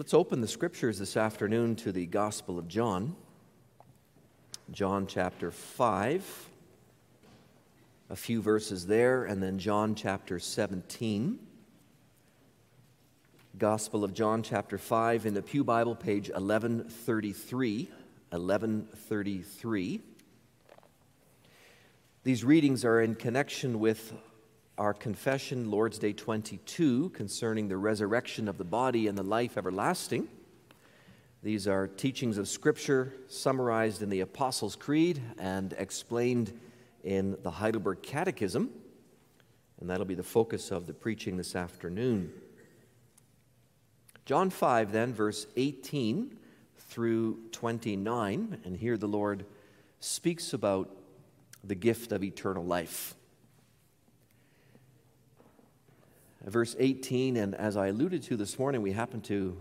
Let's open the scriptures this afternoon to the Gospel of John, John chapter 5, a few verses there, and then John chapter 17. Gospel of John chapter 5 in the Pew Bible, page 1133. 1133. These readings are in connection with our confession, Lord's Day 22, concerning the resurrection of the body and the life everlasting. These are teachings of Scripture summarized in the Apostles' Creed and explained in the Heidelberg Catechism. And that'll be the focus of the preaching this afternoon. John 5, then, verse 18 through 29. And here the Lord speaks about the gift of eternal life. Verse 18, and as I alluded to this morning, we happen to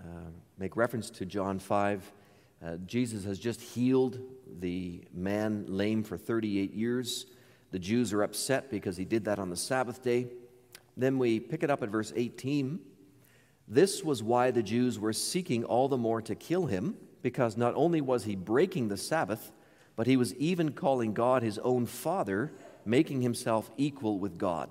uh, make reference to John 5. Uh, Jesus has just healed the man lame for 38 years. The Jews are upset because he did that on the Sabbath day. Then we pick it up at verse 18. This was why the Jews were seeking all the more to kill him, because not only was he breaking the Sabbath, but he was even calling God his own Father, making himself equal with God.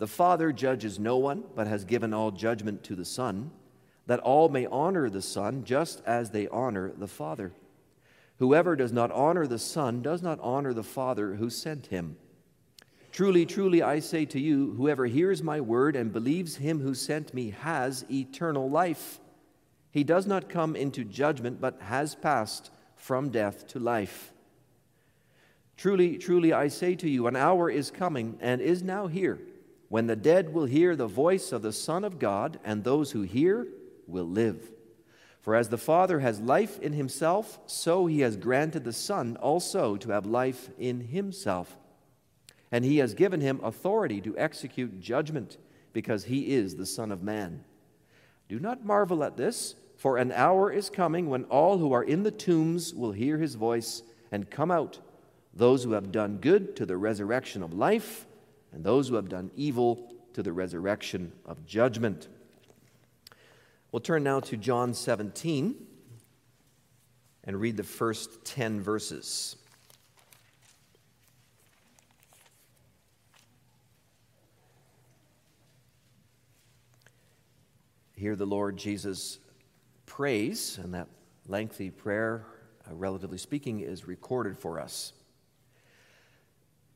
The Father judges no one, but has given all judgment to the Son, that all may honor the Son just as they honor the Father. Whoever does not honor the Son does not honor the Father who sent him. Truly, truly, I say to you, whoever hears my word and believes him who sent me has eternal life. He does not come into judgment, but has passed from death to life. Truly, truly, I say to you, an hour is coming and is now here when the dead will hear the voice of the Son of God, and those who hear will live. For as the Father has life in himself, so he has granted the Son also to have life in himself. And he has given him authority to execute judgment, because he is the Son of Man. Do not marvel at this, for an hour is coming when all who are in the tombs will hear his voice and come out, those who have done good to the resurrection of life and those who have done evil to the resurrection of judgment. We'll turn now to John 17 and read the first 10 verses. Here, the Lord Jesus prays, and that lengthy prayer, uh, relatively speaking, is recorded for us.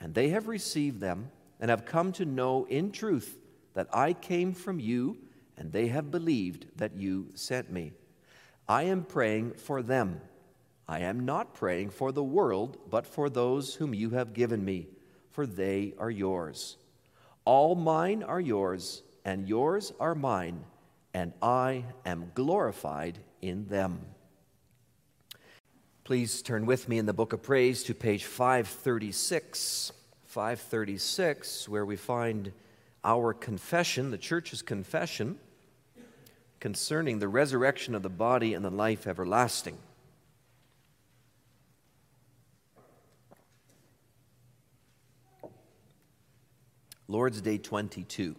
and they have received them and have come to know in truth that I came from you, and they have believed that you sent me. I am praying for them. I am not praying for the world, but for those whom you have given me, for they are yours. All mine are yours, and yours are mine, and I am glorified in them. Please turn with me in the book of praise to page 536. 536, where we find our confession, the church's confession, concerning the resurrection of the body and the life everlasting. Lord's Day 22.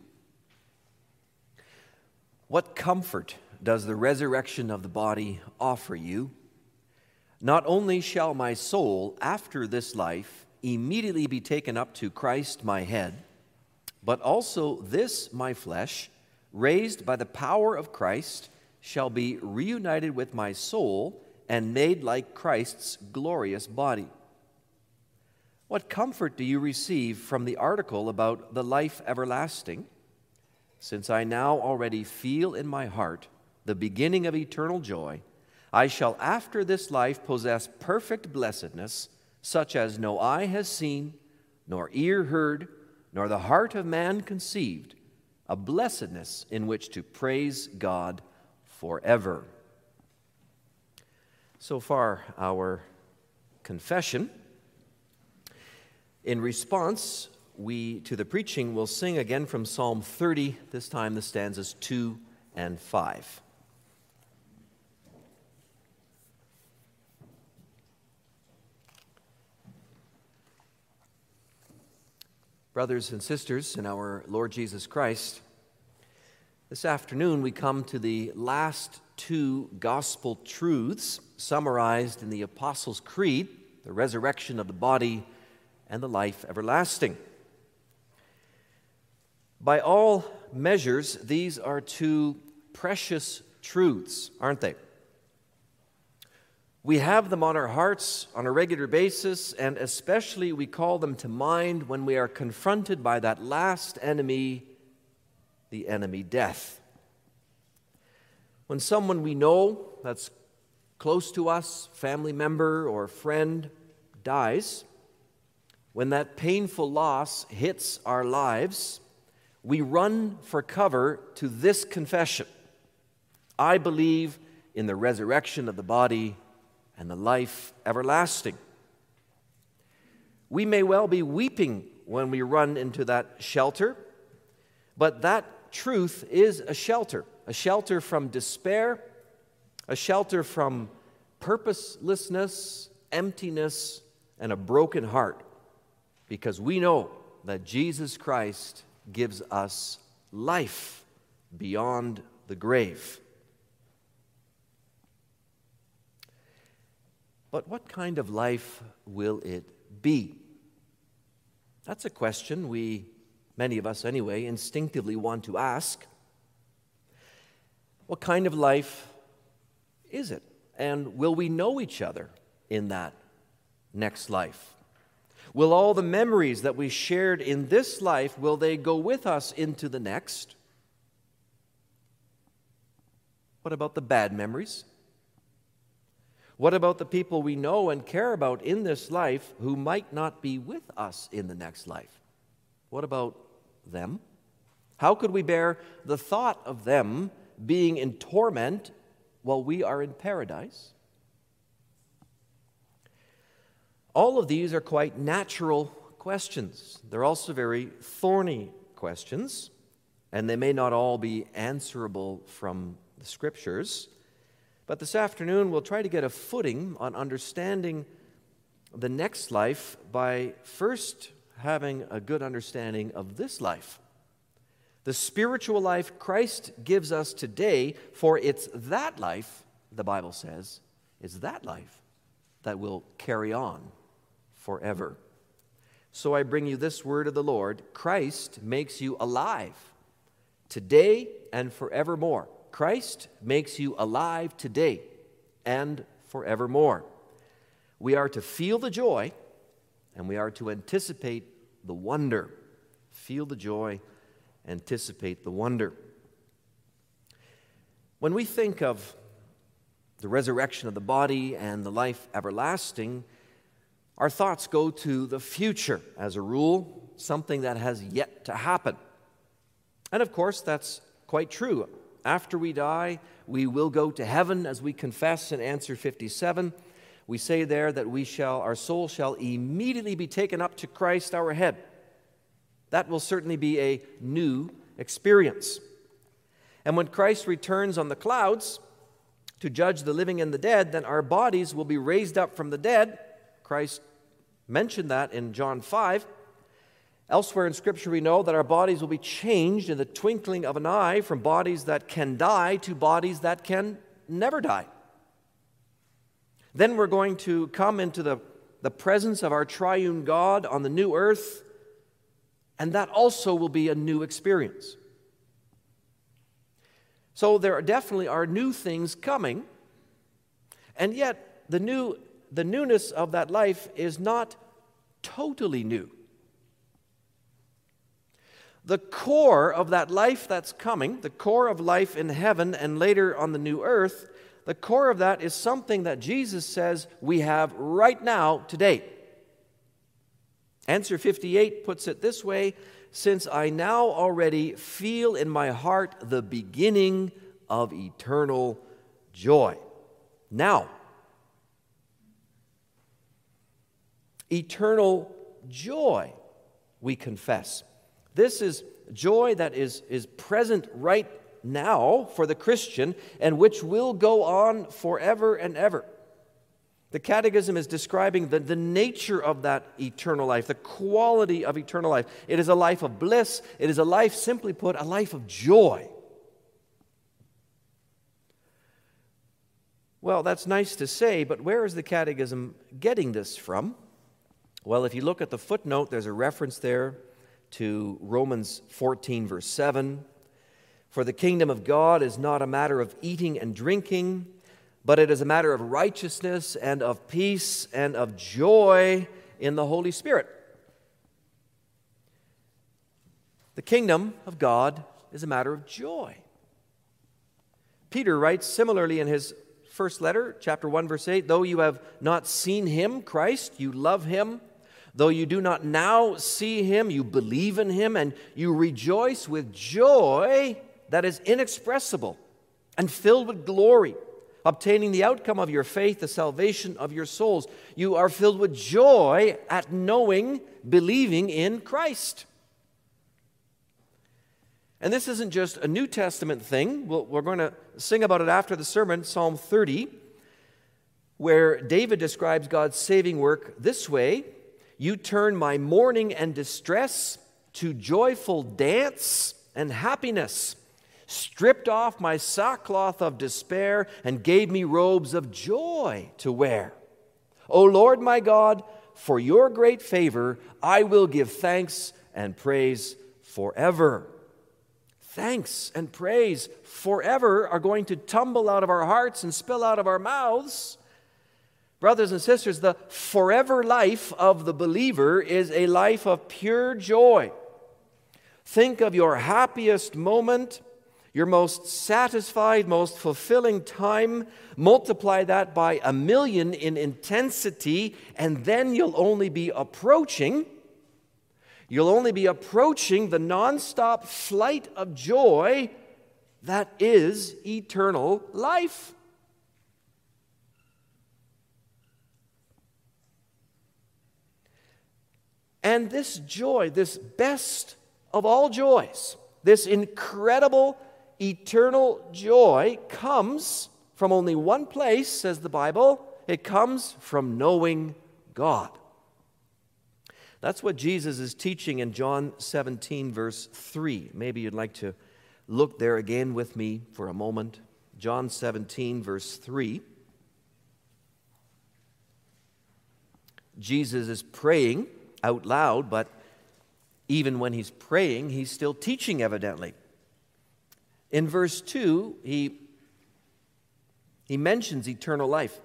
What comfort does the resurrection of the body offer you? Not only shall my soul, after this life, immediately be taken up to Christ my head, but also this my flesh, raised by the power of Christ, shall be reunited with my soul and made like Christ's glorious body. What comfort do you receive from the article about the life everlasting? Since I now already feel in my heart the beginning of eternal joy, I shall after this life possess perfect blessedness, such as no eye has seen, nor ear heard, nor the heart of man conceived, a blessedness in which to praise God forever. So far, our confession. In response, we to the preaching will sing again from Psalm 30, this time the stanzas 2 and 5. Brothers and sisters in our Lord Jesus Christ, this afternoon we come to the last two gospel truths summarized in the Apostles' Creed the resurrection of the body and the life everlasting. By all measures, these are two precious truths, aren't they? We have them on our hearts on a regular basis, and especially we call them to mind when we are confronted by that last enemy, the enemy death. When someone we know that's close to us, family member or friend, dies, when that painful loss hits our lives, we run for cover to this confession I believe in the resurrection of the body and the life everlasting. We may well be weeping when we run into that shelter, but that truth is a shelter a shelter from despair, a shelter from purposelessness, emptiness, and a broken heart because we know that Jesus Christ gives us life beyond the grave. But what kind of life will it be? That's a question we, many of us anyway, instinctively want to ask. What kind of life is it? And will we know each other in that next life? Will all the memories that we shared in this life, will they go with us into the next? What about the bad memories? What about the people we know and care about in this life who might not be with us in the next life? What about them? How could we bear the thought of them being in torment while we are in paradise? All of these are quite natural questions. They're also very thorny questions, and they may not all be answerable from the scriptures. But this afternoon, we'll try to get a footing on understanding the next life by first having a good understanding of this life. The spiritual life Christ gives us today, for it's that life, the Bible says, is that life that will carry on forever. So I bring you this word of the Lord Christ makes you alive today and forevermore. Christ makes you alive today and forevermore. We are to feel the joy and we are to anticipate the wonder. Feel the joy, anticipate the wonder. When we think of the resurrection of the body and the life everlasting, our thoughts go to the future as a rule, something that has yet to happen. And of course, that's quite true. After we die, we will go to heaven as we confess in answer 57. We say there that we shall our soul shall immediately be taken up to Christ our head. That will certainly be a new experience. And when Christ returns on the clouds to judge the living and the dead, then our bodies will be raised up from the dead. Christ mentioned that in John 5. Elsewhere in Scripture, we know that our bodies will be changed in the twinkling of an eye from bodies that can die to bodies that can never die. Then we're going to come into the, the presence of our triune God on the new earth, and that also will be a new experience. So there definitely are new things coming, and yet the, new, the newness of that life is not totally new. The core of that life that's coming, the core of life in heaven and later on the new earth, the core of that is something that Jesus says we have right now, today. Answer 58 puts it this way Since I now already feel in my heart the beginning of eternal joy. Now, eternal joy, we confess. This is joy that is, is present right now for the Christian and which will go on forever and ever. The Catechism is describing the, the nature of that eternal life, the quality of eternal life. It is a life of bliss, it is a life, simply put, a life of joy. Well, that's nice to say, but where is the Catechism getting this from? Well, if you look at the footnote, there's a reference there to Romans 14, verse 7. For the kingdom of God is not a matter of eating and drinking, but it is a matter of righteousness and of peace and of joy in the Holy Spirit. The kingdom of God is a matter of joy. Peter writes similarly in his first letter, chapter 1, verse 8 Though you have not seen him, Christ, you love him. Though you do not now see him, you believe in him, and you rejoice with joy that is inexpressible and filled with glory, obtaining the outcome of your faith, the salvation of your souls. You are filled with joy at knowing, believing in Christ. And this isn't just a New Testament thing. we we are going to sing about it after the sermon, Psalm 30, where David describes God's saving work this way You turn my mourning and distress to joyful dance and happiness stripped off my sackcloth of despair, and gave me robes of joy to wear. O Lord my God, for your great favor, I will give thanks and praise forever. Thanks and praise forever are going to tumble out of our hearts and spill out of our mouths. Brothers and sisters, the forever life of the believer is a life of pure joy. Think of your happiest moment your most satisfied, most fulfilling time, multiply that by a million in intensity, and then you'll only be approaching. You'll only be approaching the nonstop flight of joy that is eternal life. And this joy, this best of all joys, this incredible eternal joy comes from only one place, says the Bible it comes from knowing God. That's what Jesus is teaching in John 17, verse 3. Maybe you'd like to look there again with me for a moment. John 17, verse 3. Jesus is praying out loud, but even when he's praying, he's still teaching, evidently. In verse 2, he, he mentions eternal life.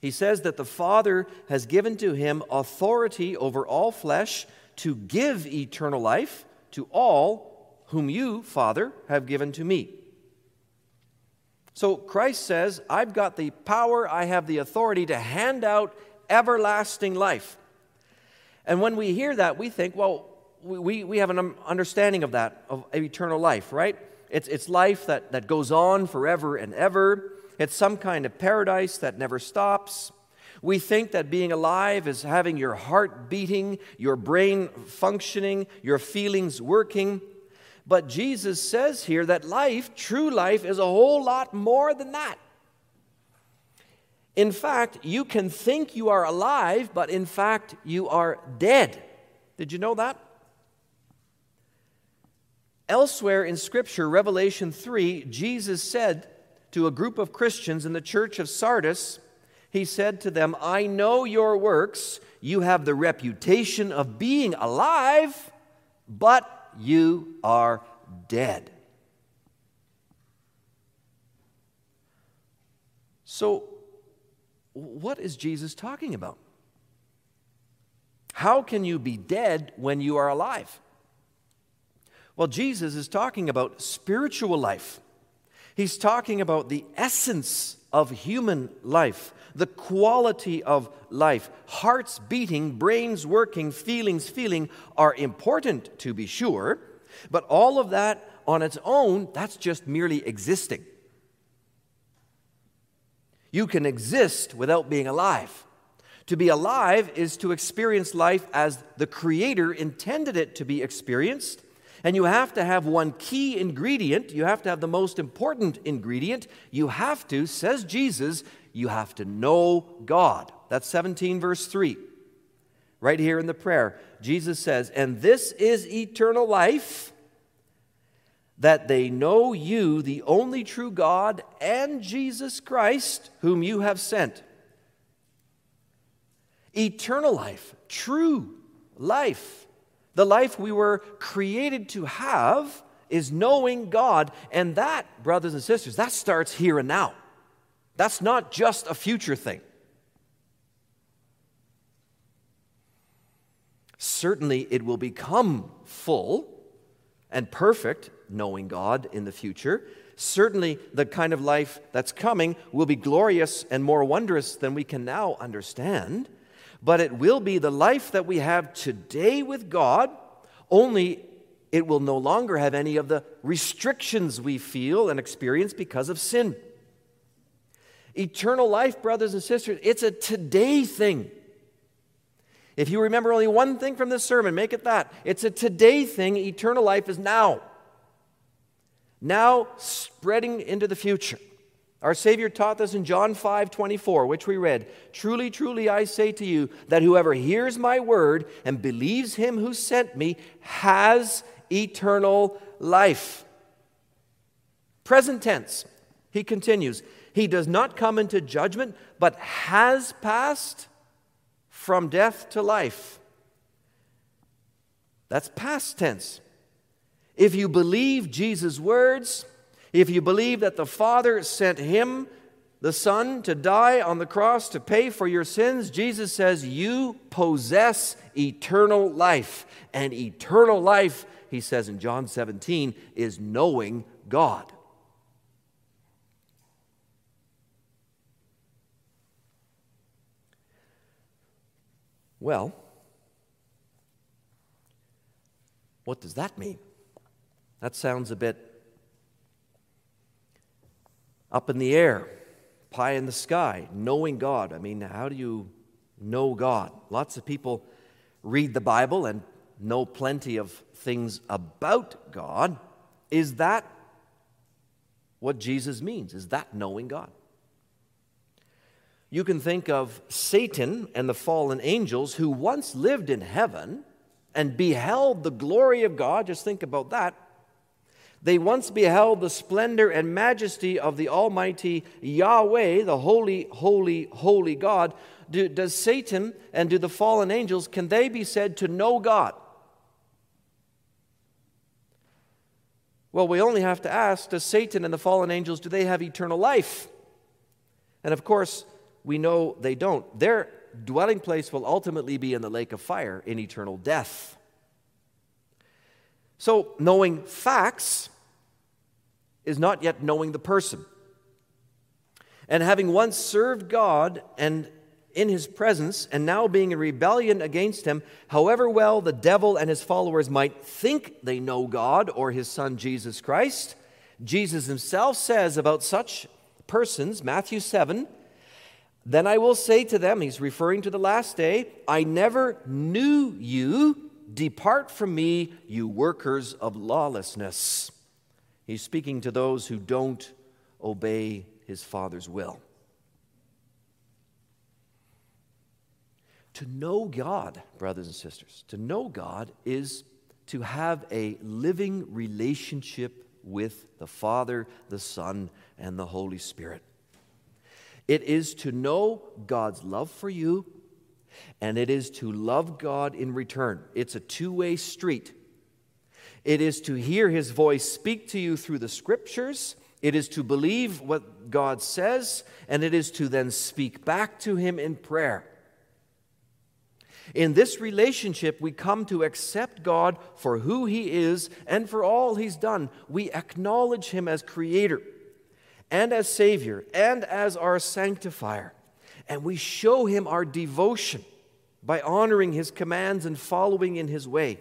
He says that the Father has given to him authority over all flesh to give eternal life to all whom you, Father, have given to me. So Christ says, I've got the power, I have the authority to hand out everlasting life. And when we hear that, we think, well, we, we have an understanding of that, of eternal life, right? It's, it's life that, that goes on forever and ever. It's some kind of paradise that never stops. We think that being alive is having your heart beating, your brain functioning, your feelings working. But Jesus says here that life, true life, is a whole lot more than that. In fact, you can think you are alive, but in fact, you are dead. Did you know that? Elsewhere in Scripture, Revelation 3, Jesus said to a group of Christians in the church of Sardis, He said to them, I know your works. You have the reputation of being alive, but you are dead. So, what is Jesus talking about? How can you be dead when you are alive? Well, Jesus is talking about spiritual life. He's talking about the essence of human life, the quality of life. Hearts beating, brains working, feelings feeling are important to be sure, but all of that on its own, that's just merely existing. You can exist without being alive. To be alive is to experience life as the Creator intended it to be experienced. And you have to have one key ingredient. You have to have the most important ingredient. You have to, says Jesus, you have to know God. That's 17, verse 3. Right here in the prayer, Jesus says, And this is eternal life that they know you, the only true God, and Jesus Christ, whom you have sent. Eternal life, true life, the life we were created to have is knowing God. And that, brothers and sisters, that starts here and now. That's not just a future thing. Certainly, it will become full and perfect knowing God in the future. Certainly, the kind of life that's coming will be glorious and more wondrous than we can now understand. But it will be the life that we have today with God, only it will no longer have any of the restrictions we feel and experience because of sin. Eternal life, brothers and sisters, it's a today thing. If you remember only one thing from this sermon, make it that. It's a today thing. Eternal life is now now spreading into the future. Our Savior taught this in John 5 24, which we read Truly, truly, I say to you that whoever hears my word and believes him who sent me has eternal life. Present tense, he continues, he does not come into judgment, but has passed from death to life. That's past tense. If you believe Jesus' words, if you believe that the Father sent him, the Son, to die on the cross to pay for your sins, Jesus says, You possess eternal life. And eternal life, he says in John 17, is knowing God. Well, what does that mean? That sounds a bit up in the air, pie in the sky, knowing God. I mean, how do you know God? Lots of people read the Bible and know plenty of things about God. Is that what Jesus means? Is that knowing God? You can think of Satan and the fallen angels who once lived in heaven and beheld the glory of God. Just think about that. They once beheld the splendor and majesty of the Almighty Yahweh, the holy, holy, holy God. Do, does Satan and do the fallen angels, can they be said to know God? Well, we only have to ask Does Satan and the fallen angels, do they have eternal life? And of course, we know they don't. Their dwelling place will ultimately be in the lake of fire in eternal death. So, knowing facts is not yet knowing the person. And having once served God and in his presence, and now being in rebellion against him, however well the devil and his followers might think they know God or his son Jesus Christ, Jesus himself says about such persons, Matthew 7, then I will say to them, he's referring to the last day, I never knew you. Depart from me, you workers of lawlessness. He's speaking to those who don't obey his Father's will. To know God, brothers and sisters, to know God is to have a living relationship with the Father, the Son, and the Holy Spirit. It is to know God's love for you, and it is to love God in return. It's a two way street. It is to hear His voice speak to you through the Scriptures. It is to believe what God says, and it is to then speak back to Him in prayer. In this relationship, we come to accept God for who He is and for all He's done. We acknowledge Him as Creator and as Savior and as our sanctifier. And we show Him our devotion by honoring His commands and following in His way.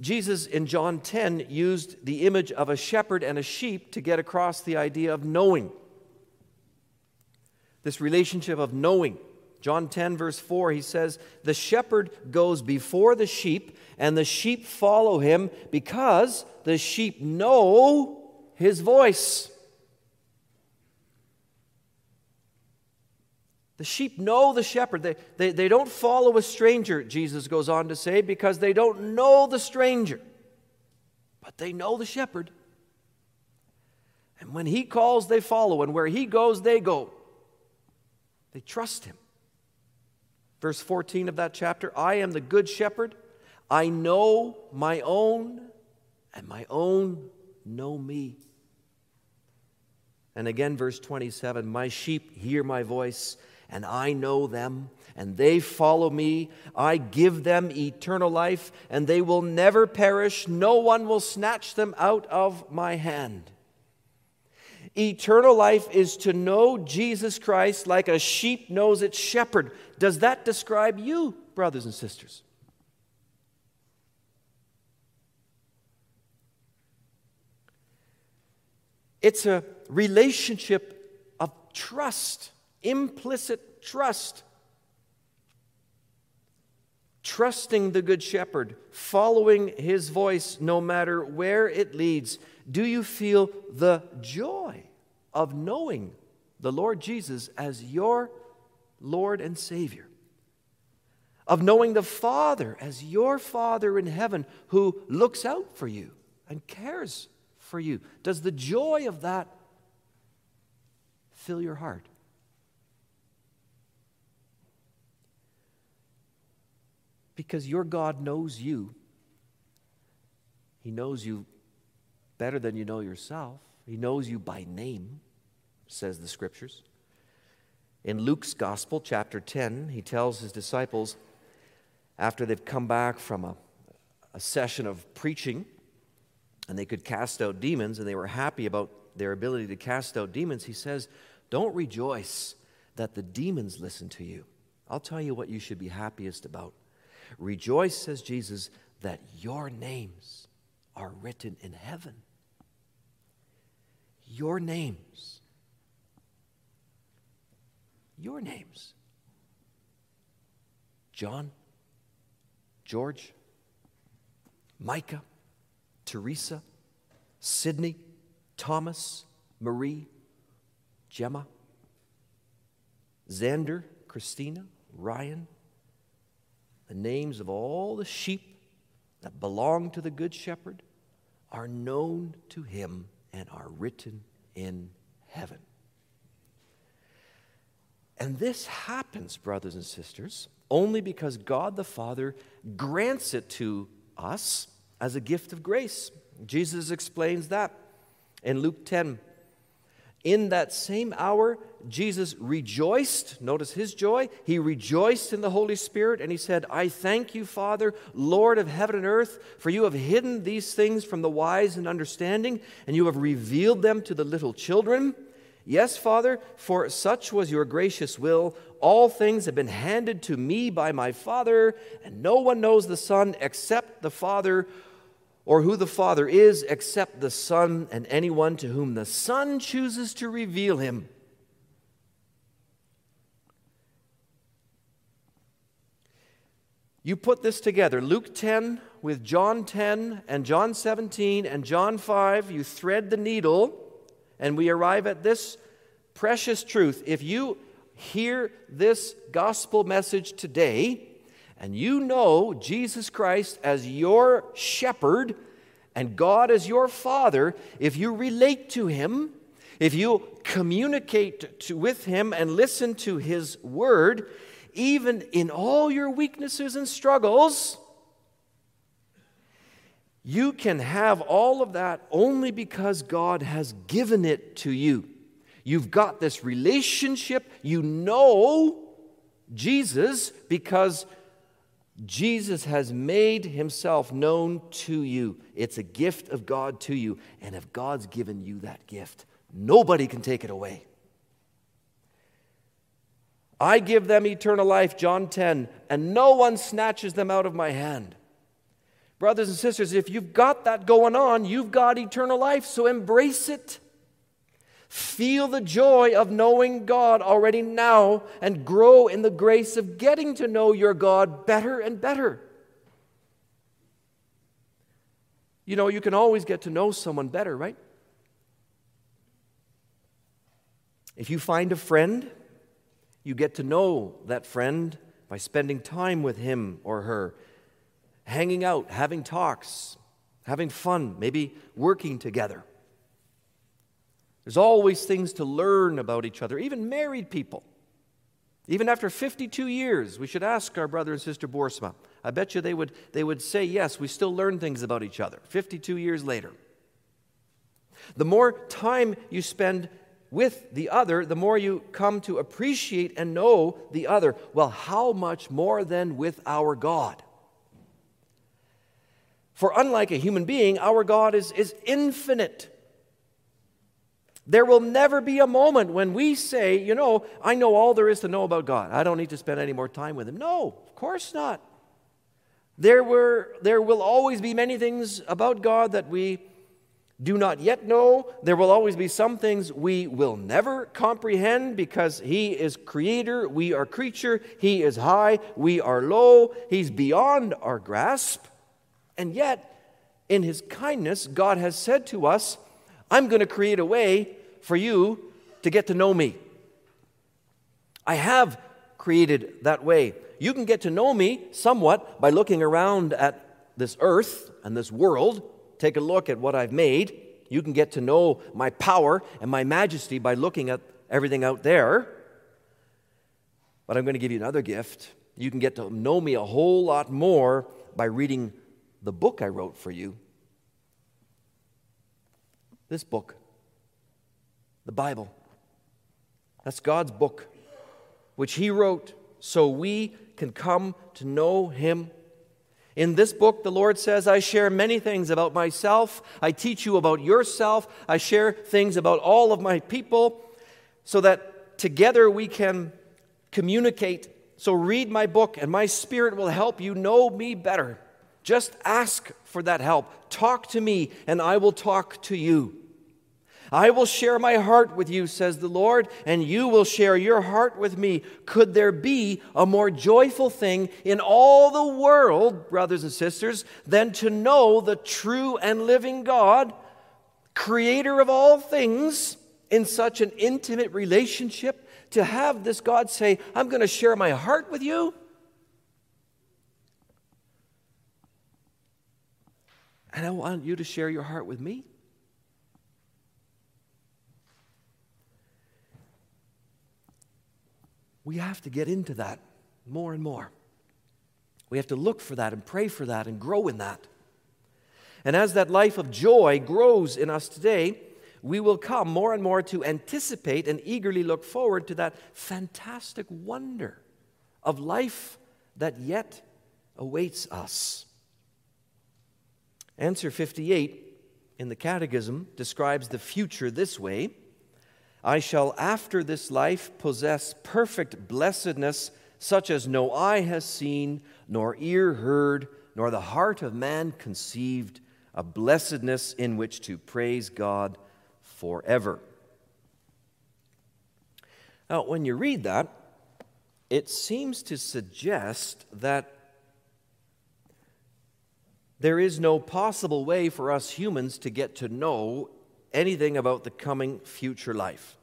Jesus in John 10 used the image of a shepherd and a sheep to get across the idea of knowing. This relationship of knowing. John 10, verse 4, he says, The shepherd goes before the sheep, and the sheep follow him because the sheep know his voice. The sheep know the shepherd. They, they, they don't follow a stranger, Jesus goes on to say, because they don't know the stranger. But they know the shepherd. And when he calls, they follow, and where he goes, they go. They trust him. Verse 14 of that chapter I am the good shepherd. I know my own, and my own know me. And again, verse 27 My sheep hear my voice, and I know them, and they follow me. I give them eternal life, and they will never perish. No one will snatch them out of my hand. Eternal life is to know Jesus Christ like a sheep knows its shepherd. Does that describe you, brothers and sisters? It's a relationship of trust, implicit trust. Trusting the Good Shepherd, following his voice no matter where it leads. Do you feel the joy of knowing the Lord Jesus as your Lord and Savior? Of knowing the Father as your Father in heaven who looks out for you and cares for you? Does the joy of that fill your heart? Because your God knows you. He knows you better than you know yourself. He knows you by name, says the scriptures. In Luke's Gospel, chapter 10, he tells his disciples, after they've come back from a, a session of preaching and they could cast out demons and they were happy about their ability to cast out demons, he says, Don't rejoice that the demons listen to you. I'll tell you what you should be happiest about. Rejoice, says Jesus, that your names are written in heaven your names. Your names. John, George, Micah, Teresa, Sydney, Thomas, Marie, Gemma, Xander, Christina, Ryan, the names of all the sheep that belong to the Good Shepherd are known to him and are written in heaven. And this happens, brothers and sisters, only because God the Father grants it to us as a gift of grace. Jesus explains that in Luke 10 in that same hour, Jesus rejoiced. Notice his joy. He rejoiced in the Holy Spirit and he said, I thank you, Father, Lord of heaven and earth, for you have hidden these things from the wise and understanding, and you have revealed them to the little children. Yes, Father, for such was your gracious will. All things have been handed to me by my Father, and no one knows the Son except the Father or who the Father is except the Son and anyone to whom the Son chooses to reveal him. You put this together Luke 10 with John 10 and John 17 and John 5, you thread the needle, and we arrive at this precious truth. If you hear this gospel message today, and you know Jesus Christ as your shepherd and God as your father, if you relate to him, if you communicate to, with him and listen to his word, even in all your weaknesses and struggles, you can have all of that only because God has given it to you. You've got this relationship. You know Jesus because Jesus has made himself known to you. It's a gift of God to you. And if God's given you that gift, nobody can take it away. I give them eternal life, John 10, and no one snatches them out of my hand. Brothers and sisters, if you've got that going on, you've got eternal life, so embrace it. Feel the joy of knowing God already now and grow in the grace of getting to know your God better and better. You know, you can always get to know someone better, right? If you find a friend, you get to know that friend by spending time with him or her, hanging out, having talks, having fun, maybe working together. There's always things to learn about each other, even married people. Even after 52 years, we should ask our brother and sister Borsma. I bet you they would, they would say, yes, we still learn things about each other 52 years later. The more time you spend with the other, the more you come to appreciate and know the other. Well, how much more than with our God? For unlike a human being, our God is, is infinite. There will never be a moment when we say, you know, I know all there is to know about God. I don't need to spend any more time with Him. No, of course not. There, were, there will always be many things about God that we do not yet know. There will always be some things we will never comprehend because He is creator, we are creature, He is high, we are low, He's beyond our grasp. And yet, in His kindness, God has said to us, I'm going to create a way for you to get to know me. I have created that way. You can get to know me somewhat by looking around at this earth and this world. Take a look at what I've made. You can get to know my power and my majesty by looking at everything out there. But I'm going to give you another gift. You can get to know me a whole lot more by reading the book I wrote for you. This book the Bible. That's God's book, which He wrote so we can come to know Him. In this book, the Lord says, I share many things about myself. I teach you about yourself. I share things about all of my people so that together we can communicate. So read my book, and my spirit will help you know me better. Just ask for that help. Talk to me, and I will talk to you. I will share my heart with you, says the Lord, and you will share your heart with me. Could there be a more joyful thing in all the world, brothers and sisters, than to know the true and living God, creator of all things, in such an intimate relationship? To have this God say, I'm going to share my heart with you? And I want you to share your heart with me. We have to get into that more and more. We have to look for that and pray for that and grow in that. And as that life of joy grows in us today, we will come more and more to anticipate and eagerly look forward to that fantastic wonder of life that yet awaits us. Answer 58 in the Catechism describes the future this way I shall after this life possess perfect blessedness, such as no eye has seen, nor ear heard, nor the heart of man conceived, a blessedness in which to praise God forever. Now, when you read that, it seems to suggest that there is no possible way for us humans to get to know anything about the coming future life.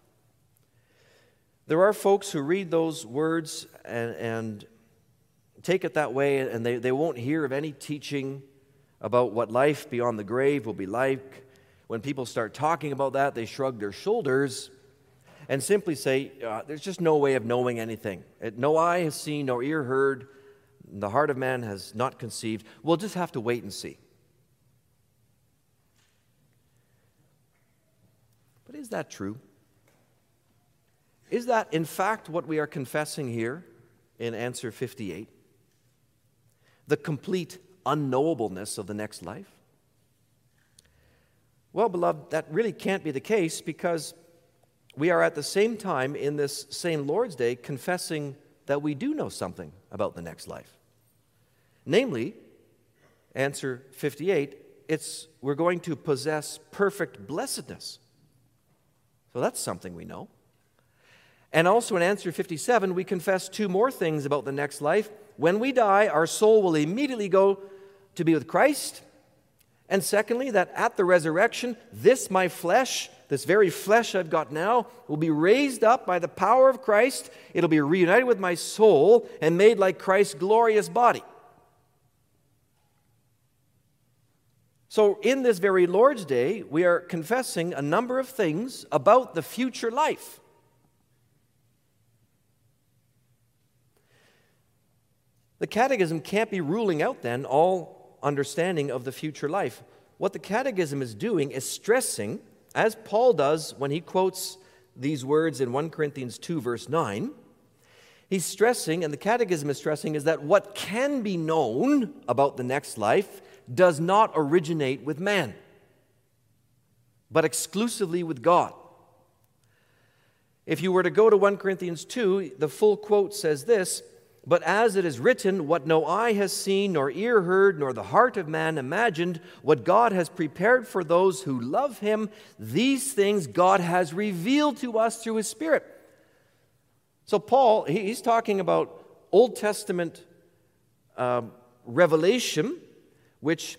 There are folks who read those words and, and take it that way, and they, they won't hear of any teaching about what life beyond the grave will be like. When people start talking about that, they shrug their shoulders and simply say, uh, There's just no way of knowing anything. No eye has seen, no ear heard, the heart of man has not conceived. We'll just have to wait and see. Is that true? Is that, in fact, what we are confessing here in answer 58? The complete unknowableness of the next life? Well, beloved, that really can't be the case because we are at the same time in this same Lord's Day confessing that we do know something about the next life. Namely, answer 58, it's we're going to possess perfect blessedness. So that's something we know. And also in answer 57, we confess two more things about the next life. When we die, our soul will immediately go to be with Christ. And secondly, that at the resurrection, this my flesh, this very flesh I've got now, will be raised up by the power of Christ. It'll be reunited with my soul and made like Christ's glorious body. So, in this very Lord's Day, we are confessing a number of things about the future life. The Catechism can't be ruling out then all understanding of the future life. What the Catechism is doing is stressing, as Paul does when he quotes these words in 1 Corinthians 2, verse 9. He's stressing, and the Catechism is stressing, is that what can be known about the next life does not originate with man, but exclusively with God. If you were to go to 1 Corinthians 2, the full quote says this But as it is written, what no eye has seen, nor ear heard, nor the heart of man imagined, what God has prepared for those who love him, these things God has revealed to us through his Spirit. So, Paul, he's talking about Old Testament uh, revelation which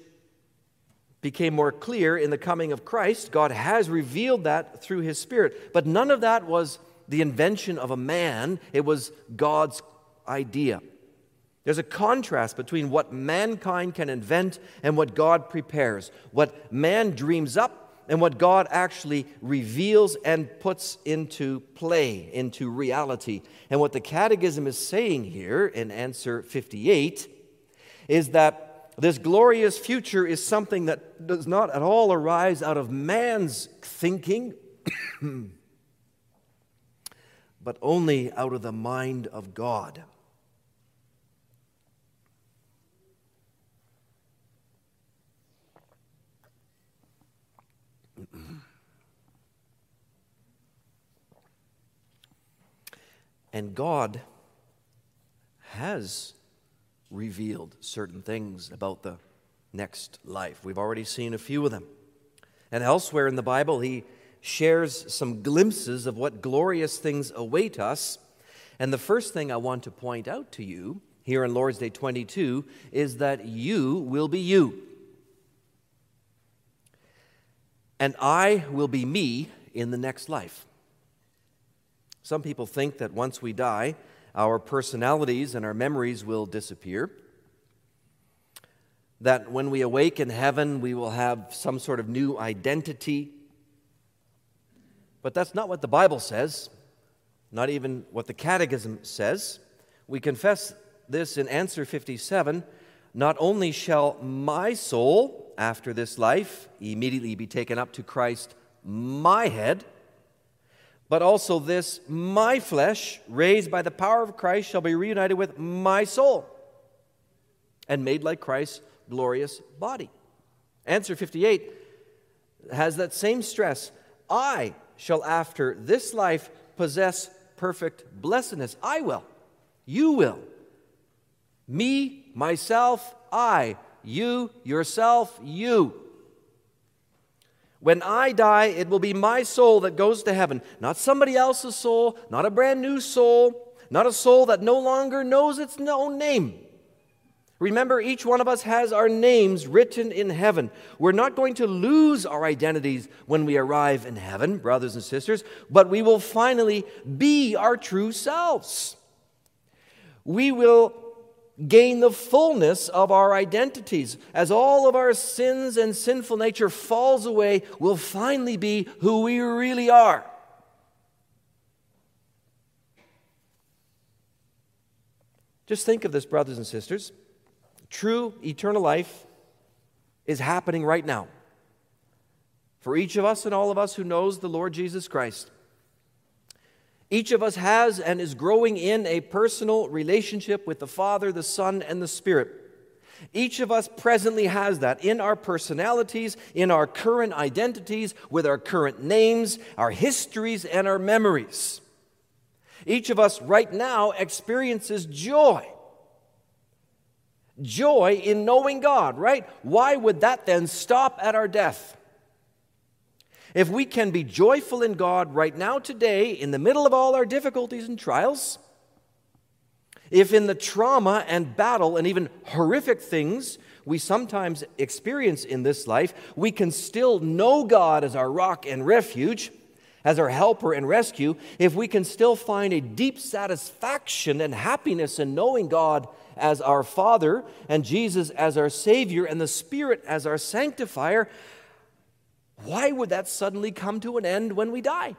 became more clear in the coming of Christ. God has revealed that through his Spirit. But none of that was the invention of a man, it was God's idea. There's a contrast between what mankind can invent and what God prepares, what man dreams up and what God actually reveals and puts into play, into reality. And what the Catechism is saying here in answer 58 is that this glorious future is something that does not at all arise out of man's thinking, but only out of the mind of God. And God has revealed certain things about the next life. We've already seen a few of them. And elsewhere in the Bible, he shares some glimpses of what glorious things await us. And the first thing I want to point out to you here in Lord's Day 22 is that you will be you. And I will be me in the next life. Some people think that once we die, our personalities and our memories will disappear. That when we awake in heaven, we will have some sort of new identity. But that's not what the Bible says, not even what the Catechism says. We confess this in answer 57 Not only shall my soul, after this life, immediately be taken up to Christ, my head, but also this my flesh, raised by the power of Christ, shall be reunited with my soul and made like Christ's glorious body. Answer 58 has that same stress. I shall, after this life, possess perfect blessedness. I will. You will. Me, myself, I. You, yourself, you. When I die, it will be my soul that goes to heaven, not somebody else's soul, not a brand new soul, not a soul that no longer knows its own name. Remember, each one of us has our names written in heaven. We're not going to lose our identities when we arrive in heaven, brothers and sisters, but we will finally be our true selves. We will gain the fullness of our identities. As all of our sins and sinful nature falls away, we'll finally be who we really are. Just think of this, brothers and sisters. True eternal life is happening right now for each of us and all of us who knows the Lord Jesus Christ. Each of us has and is growing in a personal relationship with the Father, the Son, and the Spirit. Each of us presently has that in our personalities, in our current identities, with our current names, our histories, and our memories. Each of us right now experiences joy joy in knowing God, right? Why would that then stop at our death? If we can be joyful in God right now, today, in the middle of all our difficulties and trials, if in the trauma and battle and even horrific things we sometimes experience in this life, we can still know God as our rock and refuge, as our helper and rescue, if we can still find a deep satisfaction and happiness in knowing God as our Father and Jesus as our Savior and the Spirit as our sanctifier, why would that suddenly come to an end when we die?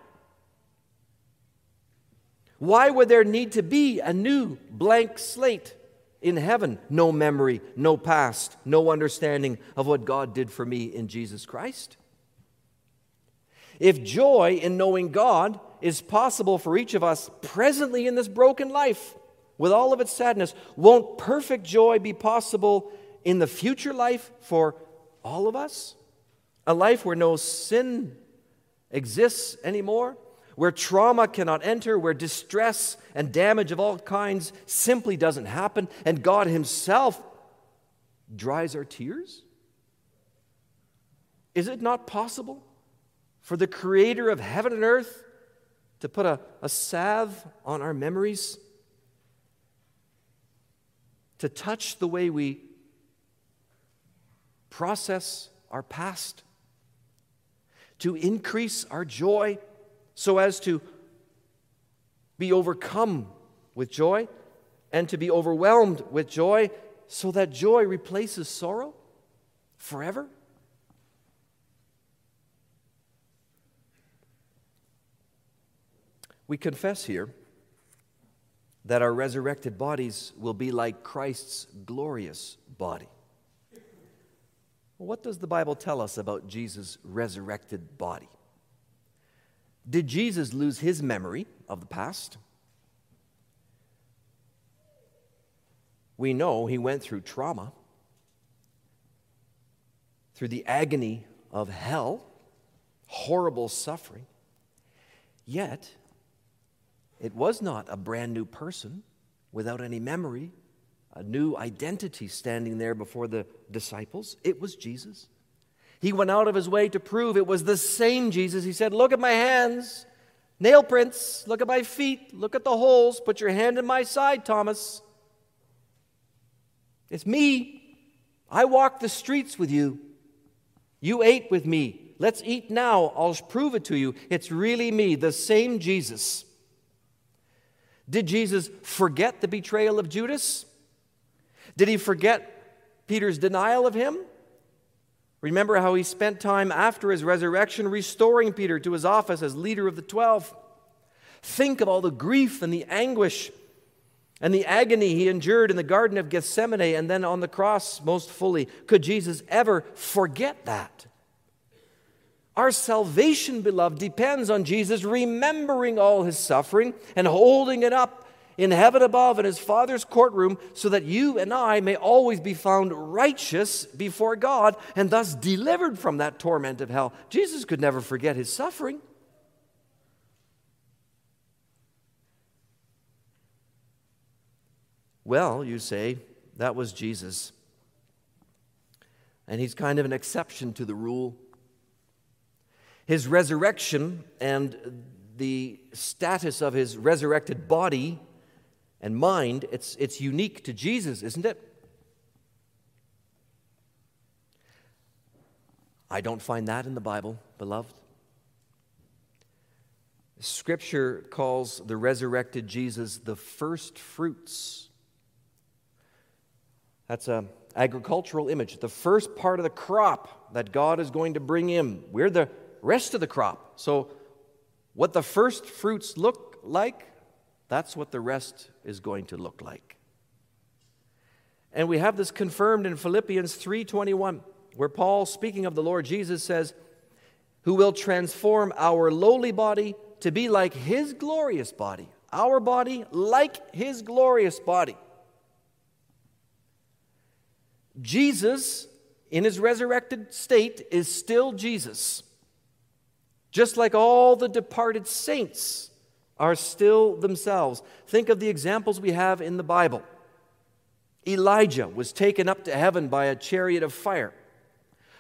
Why would there need to be a new blank slate in heaven? No memory, no past, no understanding of what God did for me in Jesus Christ? If joy in knowing God is possible for each of us presently in this broken life, with all of its sadness, won't perfect joy be possible in the future life for all of us? A life where no sin exists anymore, where trauma cannot enter, where distress and damage of all kinds simply doesn't happen, and God Himself dries our tears? Is it not possible for the Creator of heaven and earth to put a, a salve on our memories? to touch the way we process our past, to increase our joy so as to be overcome with joy and to be overwhelmed with joy so that joy replaces sorrow forever? We confess here that our resurrected bodies will be like Christ's glorious body. What does the Bible tell us about Jesus' resurrected body? Did Jesus lose his memory of the past? We know he went through trauma, through the agony of hell, horrible suffering. Yet, it was not a brand new person without any memory, a new identity standing there before the disciples. It was Jesus. He went out of his way to prove it was the same Jesus. He said, Look at my hands, nail prints, look at my feet, look at the holes, put your hand in my side, Thomas. It's me. I walked the streets with you. You ate with me. Let's eat now. I'll prove it to you. It's really me, the same Jesus. Did Jesus forget the betrayal of Judas? Did he forget Peter's denial of him? Remember how he spent time after his resurrection restoring Peter to his office as leader of the twelve. Think of all the grief and the anguish and the agony he endured in the Garden of Gethsemane and then on the cross most fully. Could Jesus ever forget that? Our salvation, beloved, depends on Jesus remembering all his suffering and holding it up in heaven above in his Father's courtroom so that you and I may always be found righteous before God and thus delivered from that torment of hell. Jesus could never forget his suffering. Well, you say, that was Jesus. And he's kind of an exception to the rule. His resurrection and the status of his resurrected body and mind, it's, it's unique to Jesus, isn't it? I don't find that in the Bible, beloved. Scripture calls the resurrected Jesus the first fruits. That's an agricultural image, the first part of the crop that God is going to bring in. We're the rest of the crop. So, what the first fruits look like that's what the rest is going to look like. And we have this confirmed in Philippians 3:21, where Paul speaking of the Lord Jesus says, "Who will transform our lowly body to be like his glorious body, our body like his glorious body." Jesus in his resurrected state is still Jesus. Just like all the departed saints are still themselves. Think of the examples we have in the Bible. Elijah was taken up to heaven by a chariot of fire.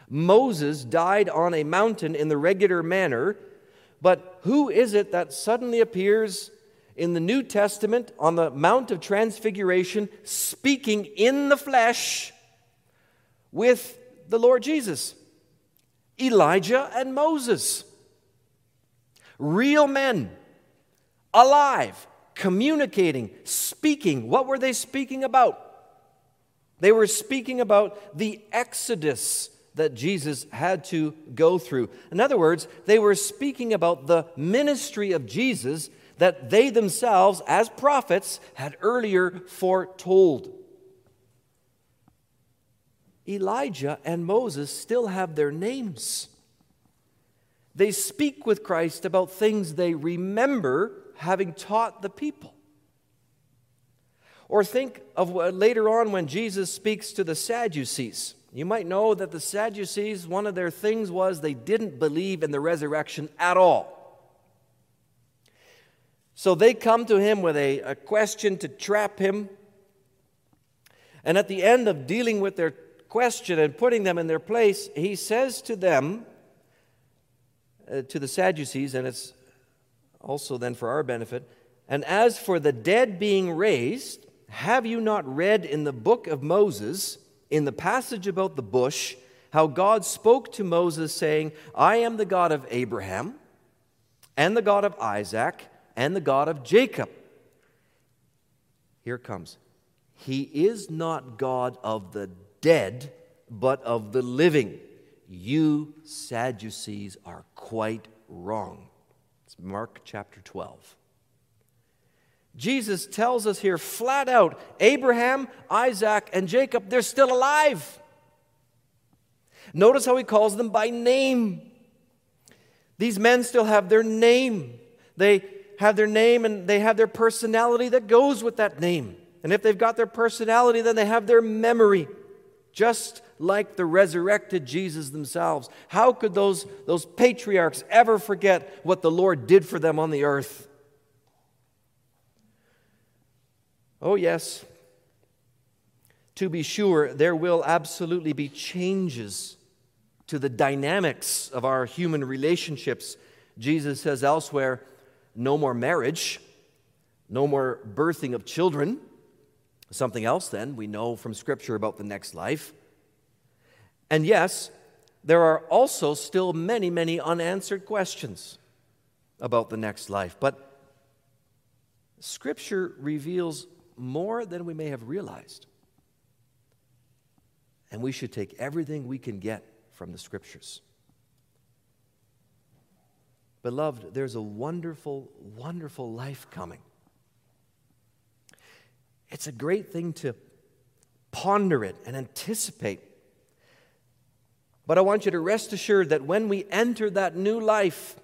Moses died on a mountain in the regular manner, but who is it that suddenly appears in the New Testament on the Mount of Transfiguration, speaking in the flesh with the Lord Jesus? Elijah and Moses. Real men, alive, communicating, speaking. What were they speaking about? They were speaking about the exodus that Jesus had to go through. In other words, they were speaking about the ministry of Jesus that they themselves, as prophets, had earlier foretold. Elijah and Moses still have their names. They speak with Christ about things they remember having taught the people. Or think of later on when Jesus speaks to the Sadducees. You might know that the Sadducees, one of their things was they didn't believe in the resurrection at all. So they come to him with a, a question to trap him. And at the end of dealing with their question and putting them in their place, he says to them, uh, to the Sadducees, and it's also then for our benefit, and as for the dead being raised, have you not read in the book of Moses, in the passage about the bush, how God spoke to Moses, saying, I am the God of Abraham, and the God of Isaac, and the God of Jacob? Here comes. He is not God of the dead, but of the living. You Sadducees are quite wrong. Mark chapter 12. Jesus tells us here flat out Abraham, Isaac, and Jacob, they're still alive. Notice how he calls them by name. These men still have their name. They have their name and they have their personality that goes with that name. And if they've got their personality, then they have their memory, just like the resurrected Jesus themselves. How could those, those patriarchs ever forget what the Lord did for them on the earth? Oh, yes. To be sure, there will absolutely be changes to the dynamics of our human relationships. Jesus says elsewhere no more marriage, no more birthing of children. Something else, then, we know from Scripture about the next life. And yes, there are also still many, many unanswered questions about the next life. But Scripture reveals more than we may have realized. And we should take everything we can get from the scriptures. Beloved, there's a wonderful, wonderful life coming. It's a great thing to ponder it and anticipate. But I want you to rest assured that when we enter that new life,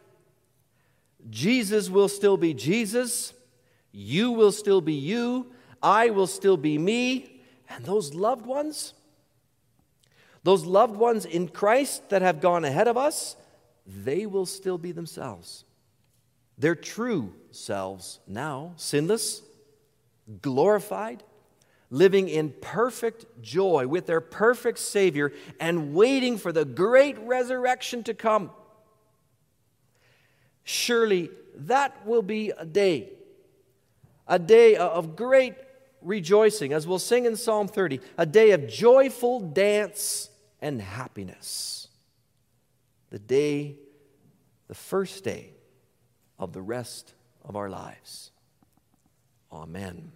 Jesus will still be Jesus, you will still be you, I will still be me, and those loved ones, those loved ones in Christ that have gone ahead of us, they will still be themselves. Their true selves now, sinless, glorified, living in perfect joy with their perfect Savior and waiting for the great resurrection to come. Surely that will be a day, a day of great rejoicing, as we'll sing in Psalm 30, a day of joyful dance and happiness. the day, the first day of the rest of our lives. Amen.